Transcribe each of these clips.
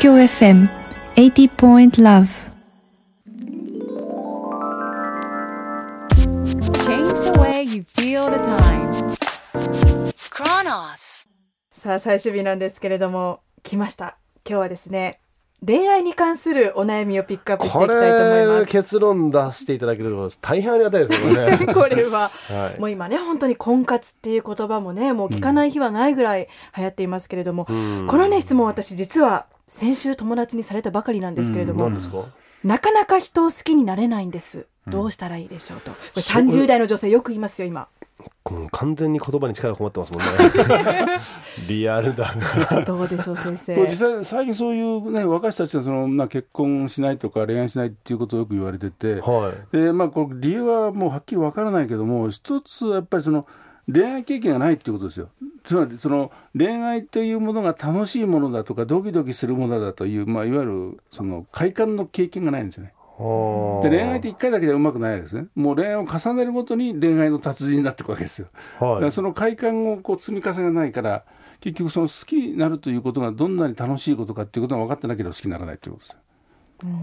京 FM 80.love Change the way you feel the time. Chronos. さあ最終日なんですけれども来ました今日はですね恋愛に関するお悩みをピックアップしていこきたいと思いまれ結論出していただけると大変ありがたいですよね。す これははいもう今ね本当に婚活っていう言葉もねもう聞かない日はないぐらい流行っていますけれども、うんこのね質問私実は先週友達にされたばかりなんですけれども、何ですか？なかなか人を好きになれないんです。どうしたらいいでしょうと。これそう30代の女性よく言いますよ今。もう完全に言葉に力こもってますもんね。リアルだな。どうでしょう先生。これ実際最近そういうね若い人たちはその、まあ、結婚しないとか恋愛しないっていうことをよく言われてて、はい。でまあこれ理由はもうはっきりわからないけども一つはやっぱりその恋愛経験がないっていうことですよつまりその恋愛というものが楽しいものだとかドキドキするものだという、まあ、いわゆるその快感の経験がないんですよねで恋愛って1回だけではうまくないですね。もう恋愛を重ねるごとに恋愛の達人になっていくわけですよ。はい。らその快感をこう積み重ねがないから結局その好きになるということがどんなに楽しいことかっていうことが分かってなければ好きにならないということですよ。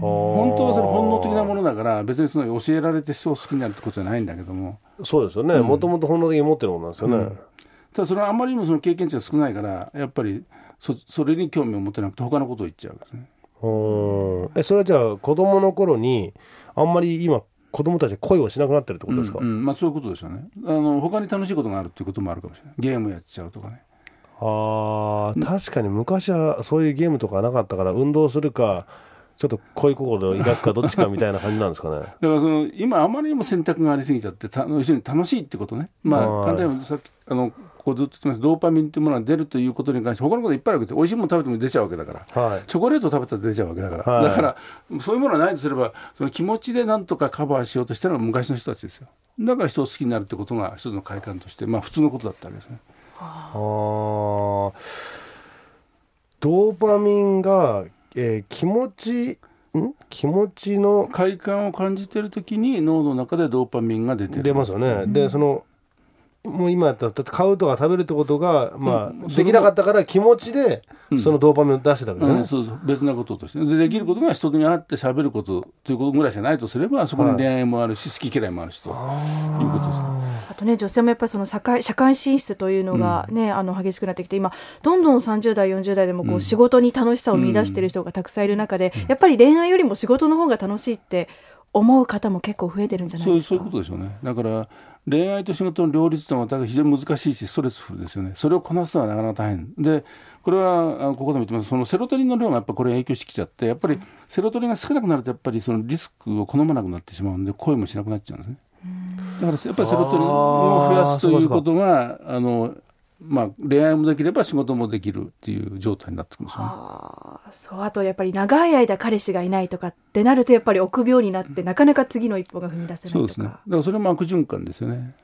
本本当はそれ本能的なものだから別にその教えられて人を好きになるってことじゃないんだけども。そうですよね。もともと本能的に持ってるものなんですよね。うんただそれはあまりにもその経験値が少ないからやっぱりそそれに興味を持てなくて他のことを言っちゃうですね。うん。えそれはじゃあ子供の頃にあんまり今子供たちは恋をしなくなってるってことですか、うんうん。まあ、そういうことでしょうね。あの他に楽しいことがあるっていうこともあるかもしれない。ゲームやっちゃうとかね。あー確かに昔はそういうゲームとかなかったから運動するかちょっと恋心を抱くかどっちかみたいな感じなんですかね。だからその今あまりにも選択がありすぎちゃってた要するに楽しいってことね。まあはい。簡単にさっきあのここずっと言ってますドーパミンっていうものが出るということに関して他のこといっぱいあるわけです美味しいもの食べても出ちゃうわけだからはい。チョコレート食べたら出ちゃうわけだから、はい。だからそういうものがないとすればその気持ちでなんとかカバーしようとしたのが昔の人たちですよ。だから人を好きになるってことが一つの快感としてまあ普通のことだったわけですね。あー。ドーパミンが、えー気持ちん？気持ちの快感を感じてる時に脳の中でドーパミンが出てる出ますよね、でそのもう今やったらだって買うとか食べるってことが、まあ、できなかったから気持ちでうん。そのドーパミンを出してたわけですね、うん、そうそう。別なこととしてでできることが人に会って喋ることということぐらいしかないとすればそこに恋愛もあるし、好き嫌いもあるしということですね。あとね女性もやっぱりその社会社会進出というのがね、あの激しくなってきて今どんどん30代40代でもこううん。仕事に楽しさを見出している人がたくさんいる中で、やっぱり恋愛よりも仕事の方が楽しいって思う方も結構増えてるんじゃないですか？そういうそういうことでしょうね。だから恋愛と仕事の両立というのは非常に難しいしストレスフルですよね。それをこなすのはなかなか大変。でこれはここでも言ってます。そのセロトニンの量がやっぱこれ影響してきちゃってやっぱりセロトニンが少なくなるとやっぱりそのリスクを好まなくなってしまうんで声もしなくなっちゃうんですね。だからやっぱりセロトニンを増やすということがあのまあ恋愛もできれば仕事もできるっていう状態になってくるんですよね。あーそうあとやっぱり長い間彼氏がいないとかってなるとやっぱり臆病になってなかなか次の一歩が踏み出せないとか。そうですね。だからそれも悪循環ですよね。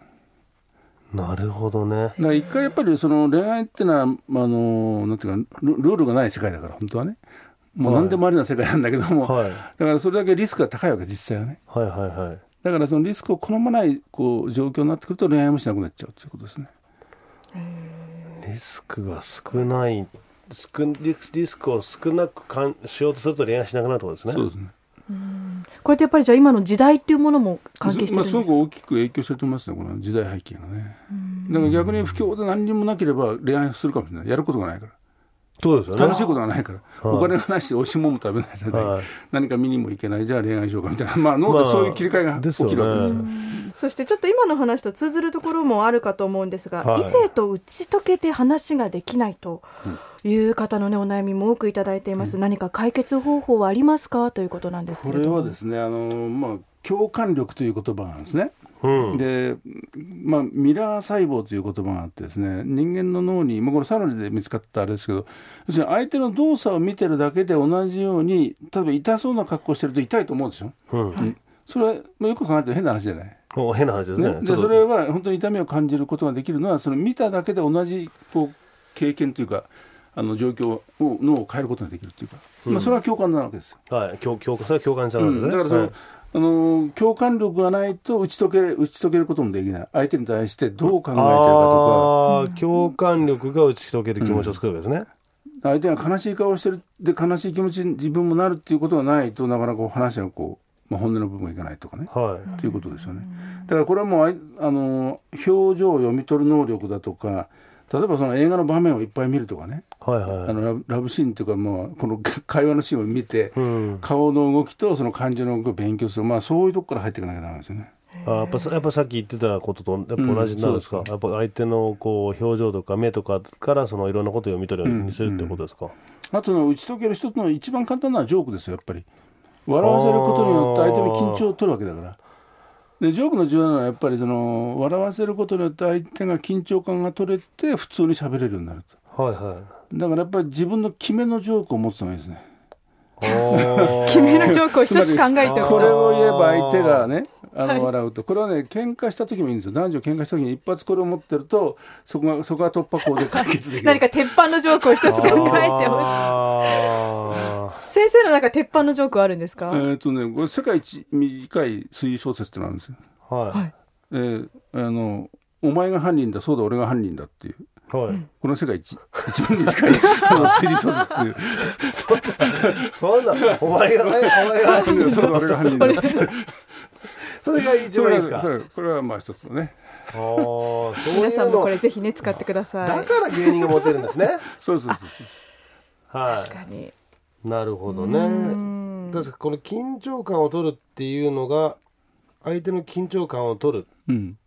なるほどね。だから一回やっぱりその恋愛っていうのは、まあ、あのなんていうかルルールがない世界だから本当はね。もう何でもありな世界なんだけども、はい。だからそれだけリスクが高いわけ実際はね。はいはいはい。だからそのリスクを好まないこう状況になってくると恋愛もしなくなっちゃうということですねリスクが少ない少リスクを少なくかんしようとすると恋愛しなくなるってことですね。そうですね。これってやっぱりじゃあ今の時代っていうものも関係してまあ、るんですすごく大きく影響してると思いますねこの時代背景がね。だから逆に不況で何にもなければ恋愛するかもしれない。やることがないからそうですよね。楽しいことがないから、はい。お金がないし美味しいものも食べないので、はい。何か見にも行けない。じゃあ恋愛しようかみたいな。まあ脳でそういう切り替えが起きるわけですよ、そしてちょっと今の話と通ずるところもあるかと思うんですが、はい。異性と打ち解けて話ができないという方のねお悩みも多くいただいています、何か解決方法はありますか？ということなんですけこれれども。はですねあの、まあ、共感力という言葉があるんですね。うん。で、まあ、ミラー細胞という言葉があってですね人間の脳に、まあ、これサロンで見つかったあれですけど要するに相手の動作を見てるだけで同じように例えば痛そうな格好してると痛いと思うでしょ、うん。うん。それは、まあ、よく考えてる変な話じゃない？お変な話ですね。ね、でそれは本当に痛みを感じることができるのはその見ただけで同じこう経験というかあの状況を脳を変えることができるというか、まあ、それは共感なわけですよ。はい。共共それは共感したわけですね、うん。だからその、はいあの共感力がないと打ち解け打ち解けることもできない。相手に対してどう考えてるかとあー共感力が打ち解ける気持ちを作るわけですね、か相手が悲しい顔をしてるで悲しい気持ちに自分もなるっていうことがないとなかなか話がこう、まあ、本音の部分がいかないとかね。はい。ということですよね。だからこれはもうあの表情を読み取る能力だとか例えばその映画の場面をいっぱい見るとかね。はいはい。あのラブシーンというかもうこの 会話のシーンを見て、うん。顔の動きとその感情の動きを勉強する、まあ、そういうとこから入っていかなきゃダメですよね。あやっぱさやっぱさっき言ってたこととやっぱ同じになるんですか、うんやっぱ相手のこう表情とか目とかからそのいろんなことを読み取るようにするってことですか、あとの打ち解ける一つの一番簡単なのはジョークですよやっぱり。笑わせることによって相手の緊張を取るわけだからでジョークの重要なのはやっぱりその笑わせることによって相手が緊張感が取れて普通に喋れるようになると。はいはい。だからやっぱり自分の決めのジョークを持つのがいいですね。決めのジョークを一つ考えてこれとを言えば相手がねあはい。の笑うと、これはね喧嘩した時もいいんですよ。男女喧嘩した時に一発これを持ってるとそこがそこが突破口で解決できる。何か鉄板のジョークを一つ考えておくあ先生のなんか鉄板のジョークはあるんですか、えっ、とねこれ世界一短い推理小説ってのがあるんですよ。ーはえーあのお前が犯人だそうだ俺が犯人だっていう。いはい。この世界一一番短いあの推理小説っていう。そんなお前がねお前がそうだ俺が犯人だ。ってそれが一番いいですか。それこれはまあ一つのね。あーそう皆さんもこれぜひね使ってください。だから芸人がモテるんですね。そうそうそうそう。は確かに。いなるほどうねん。確かこの緊張感を取るっていうのが相手の緊張感を取る。うん。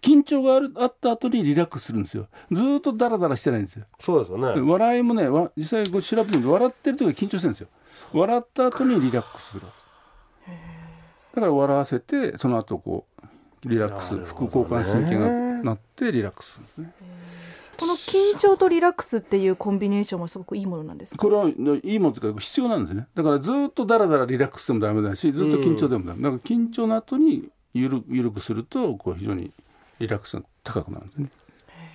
緊張があるあった後にリラックスするんですよ。ずーっとダラダラしてないんですよ。そうですよね。笑いもねわ実際こう調べてみると笑ってる時は緊張してるんですよ。笑った後にリラックスする。だから笑わせてその後こうリラックス、副交感神経がなってリラックスするんですね。この緊張とリラックスっていうコンビネーションはすごくいいものなんですか？これはいいものというか必要なんですね。だからずーっとダラダラリラックスでもダメだしずっと緊張でもダメ、だから緊張の後にゆるゆるくするとこう非常にリラックスが高くなるんですね。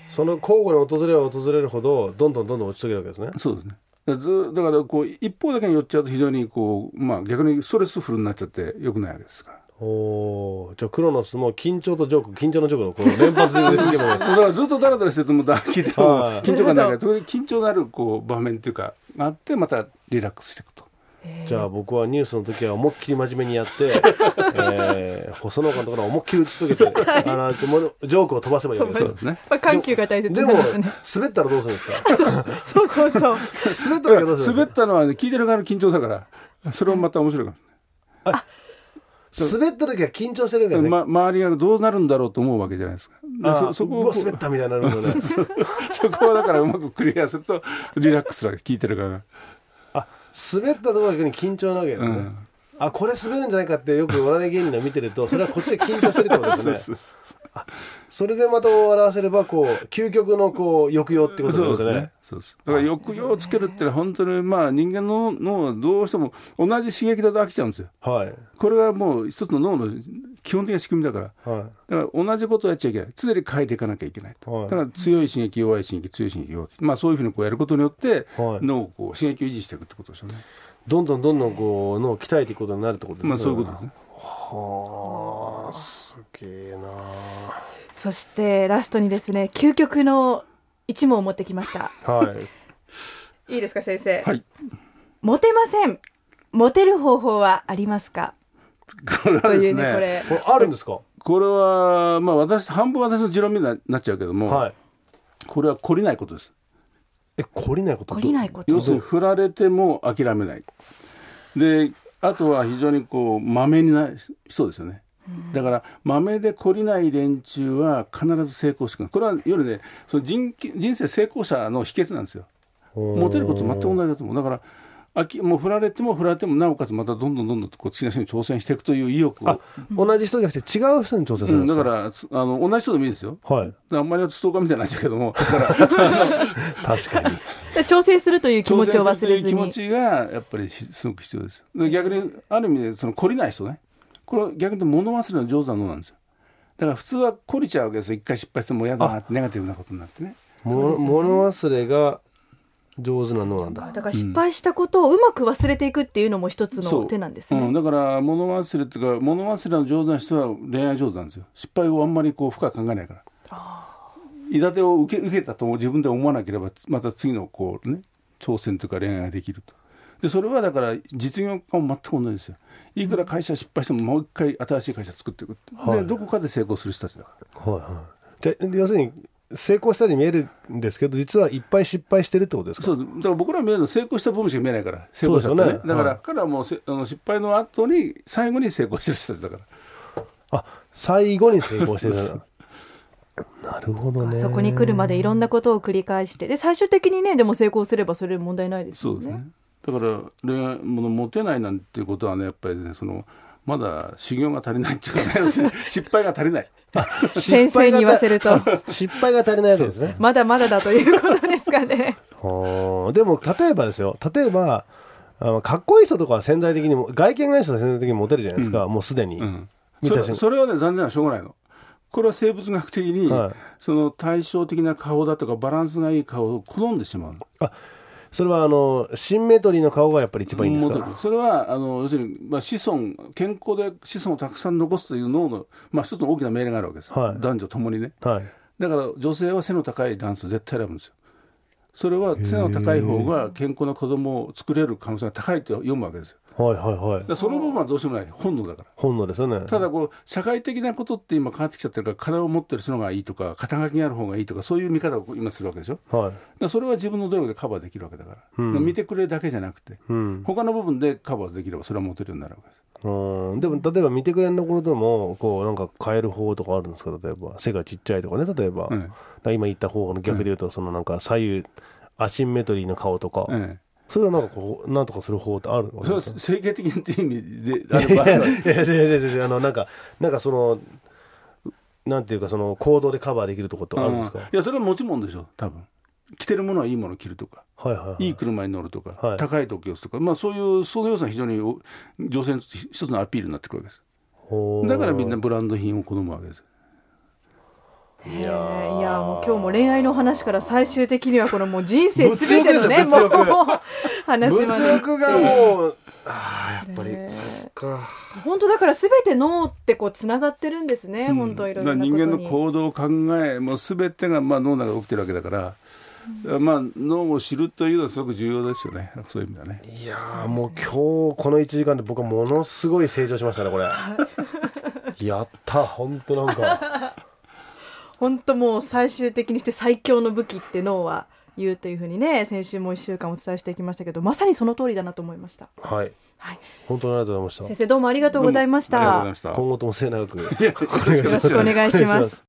その交互に訪れは訪れるほどどんどんどんどん落ちてくるわけですね。そうですね。だからずだからこう一方だけに寄っちゃうと非常にこう、まあ、逆にストレスフルになっちゃってよくないわけですからおー。じゃあクロノスも緊張とジョーク緊張のジョークのこの連発でだからずっとダラダラしてるともうだ聞いてもはい 緊張感ないからそれで緊張のあるこう場面っていうかがあってまたリラックスしていくと。じゃあ僕はニュースの時は思いっきり真面目にやって、えー、細野監督の思いっきり打ち解けて、あのものジョークを飛ばせばいいわけですね。まあ緩急が大切でですね滑ったらどうするんですか？そうそうそう。滑った時はどうするん滑ですか？ったのは、ね、聞いてる側の緊張だからそれもまた面白いかも滑った時は緊張してるわけですね、ま、周りがどうなるんだろうと思うわけじゃないですか。であーそそこを滑ったみたいになるのね。そこはだからうまくクリアするとリラックスするわけ聞いてる側が。あ滑ったところだけに緊張なわけですね、うん。あこれ滑るんじゃないかってよくお笑い芸人の見てるとそれはこっちで緊張してるってことですね それでまた笑わせればこう究極のこう抑揚ってことですよね。そうです。だから抑揚をつけるってのは本当にまあ人間の脳はどうしても同じ刺激だと飽きちゃうんですよ。はいこれがもう一つの脳の基本的な仕組みだから。はいだから同じことをやっちゃいけない。常に変えていかなきゃいけないと。はいだから強い刺激、弱い刺激、強い刺激、弱い。まあそういうふうにこうやることによって、はい脳をこう刺激を維持していくってことでしょうね。どんどんどんどんこう脳を鍛えていくことになるってことですねまあそういうことですね。はあすげえな。そしてラストにですね究極の一問を持ってきました。はい。いいですか先生、はい。モテません。モテる方法はありますか？これはですというねこね、れ。これあるんですか？これは、まあ私、半分私の持論みたいになっちゃうけども、はい。これは懲りないことです。え懲りないこと？懲りないこと？要するに振られても諦めない。で、あとは非常にこう、まめにな人ですよね。だから、まめで懲りない連中は必ず成功してくる。これは、よりね、その人人生成功者の秘訣なんですよ。モテることと全く同じだと思う。だから、あきもう振られても振られてもなおかつまたどんどんどんどんこう次の人に挑戦していくという意欲をあ同じ人じゃなくて違う人に挑戦するうんんですか、だからすあの同じ人でもいいですよ。はいあんまりストーカーみたいになっちゃうけども、確かに挑戦するという気持ちを忘れずに気持ちがやっぱりしすごく必要です。で逆にある意味でその懲りない人ね、これは逆に物忘れの上手なのなんですよ。だから普通は懲りちゃうわけですよ。一回失敗してもう嫌だなってネガティブなことになってね。も物忘れが上手な脳なんだ。だから失敗したことをうまく忘れていくっていうのも一つの手なんですね、うん、だから物忘れっていうか物忘れの上手な人は恋愛上手なんですよ。失敗をあんまりこう深く考えないから。いだてを受け受けたと自分で思わなければまた次のこうね挑戦というか恋愛ができると。でそれはだから実業家も全く同じですよ。いくら会社失敗してももう一回新しい会社作っていく、はい。でどこかで成功する人たちだから。はいはい。じゃあ要するに成功したように見えるんですけど実はいっぱい失敗してるってことですか？そうだから僕ら見えるのは成功した部分しか見えないから成功したね。ね。だから、はい。彼はもうせあの失敗の後に最後に成功してる人たちだから。あ最後に成功してる。なるほどね。そこに来るまでいろんなことを繰り返して。で最終的にねでも成功すればそれ問題ないですよね。そうですね。だから恋愛ものモテないなんていうことはねやっぱりねそのまだ修行が足りないっていうかね 失敗が足りない。先生に言わせると。失敗が足りないわけですね。まだまだだということですかね。はあ。でも例えばですよ。例えばあのかっこいい人とかは潜在的にも外見がいい人は潜在的にモテるじゃないですか、もうすでに、うん。それそれはね残念なのはしょうがないの。これは生物学的に、はい。その対照的な顔だとかバランスがいい顔を好んでしまうのそれはあのシンメトリーの顔がやっぱり一番いいんですか？それはあの要するに、まあ、子孫健康で子孫をたくさん残すという脳の、まあ、一つの大きな命令があるわけです、はい。男女ともにね。はい。だから女性は背の高い男性を絶対選ぶんですよ。それは背の高い方が健康な子供を作れる可能性が高いと読むわけですよはいはいはい。その部分はどうしようもない。本能だから。本能ですよね。ただこう社会的なことって今変わってきちゃってるから金を持ってる人のがいいとか肩書きがある方がいいとかそういう見方を今するわけでしょ。はい。らそれは自分の努力でカバーできるわけだから、うん。ら見てくれるだけじゃなくて、うん。他の部分でカバーできればそれは持てるようになるわけです。うん。でも例えば見てくれるところでもこうなんか変える方法とかあるんですか？例えば背がちっちゃいとかね例えば、ええ。だから今言った方法の逆で言うと、そのなんか左右アシンメトリーの顔とか、えそれはなんかこうなんとかする方法ってあるえ、それは整形的っていう意味であいればやいやいやいやいやあのなんかなんかそのなんていうかその行動でカバーできるところってあるんですか、うん。いやそれは持ち物でしょ多分。着てるものはいいものを着るとか。はいはいはい。いい車に乗るとか、はい。高い時をするとか、まあ、そういうその要素が非常にお女性の一つのアピールになってくるわけです。だからみんなブランド品を好むわけですいいやもう今日も恋愛の話から最終的にはこのもう人生すべてのねもう話物まで欲がもうああやっぱり、そっか。本当だからすべて脳ってこうつながってるんですね、本当いろいろだからなことに。人間の行動考えもう全てがまあ脳の中で起きてるわけだから、まあ、脳を知るというのはすごく重要ですよね。そういう意味ではね。いやーもう今日この1時間で僕はものすごい成長しましたねこれ。やった本当なんか本当もう最終的にして最強の武器って脳は言うというふうにね先週も1週間お伝えしてきましたけどまさにその通りだなと思いました、はい。はい、本当にありがとうございました。先生どうもありがとうございました。ありがとうございました。今後とも末永くよろしくお願いします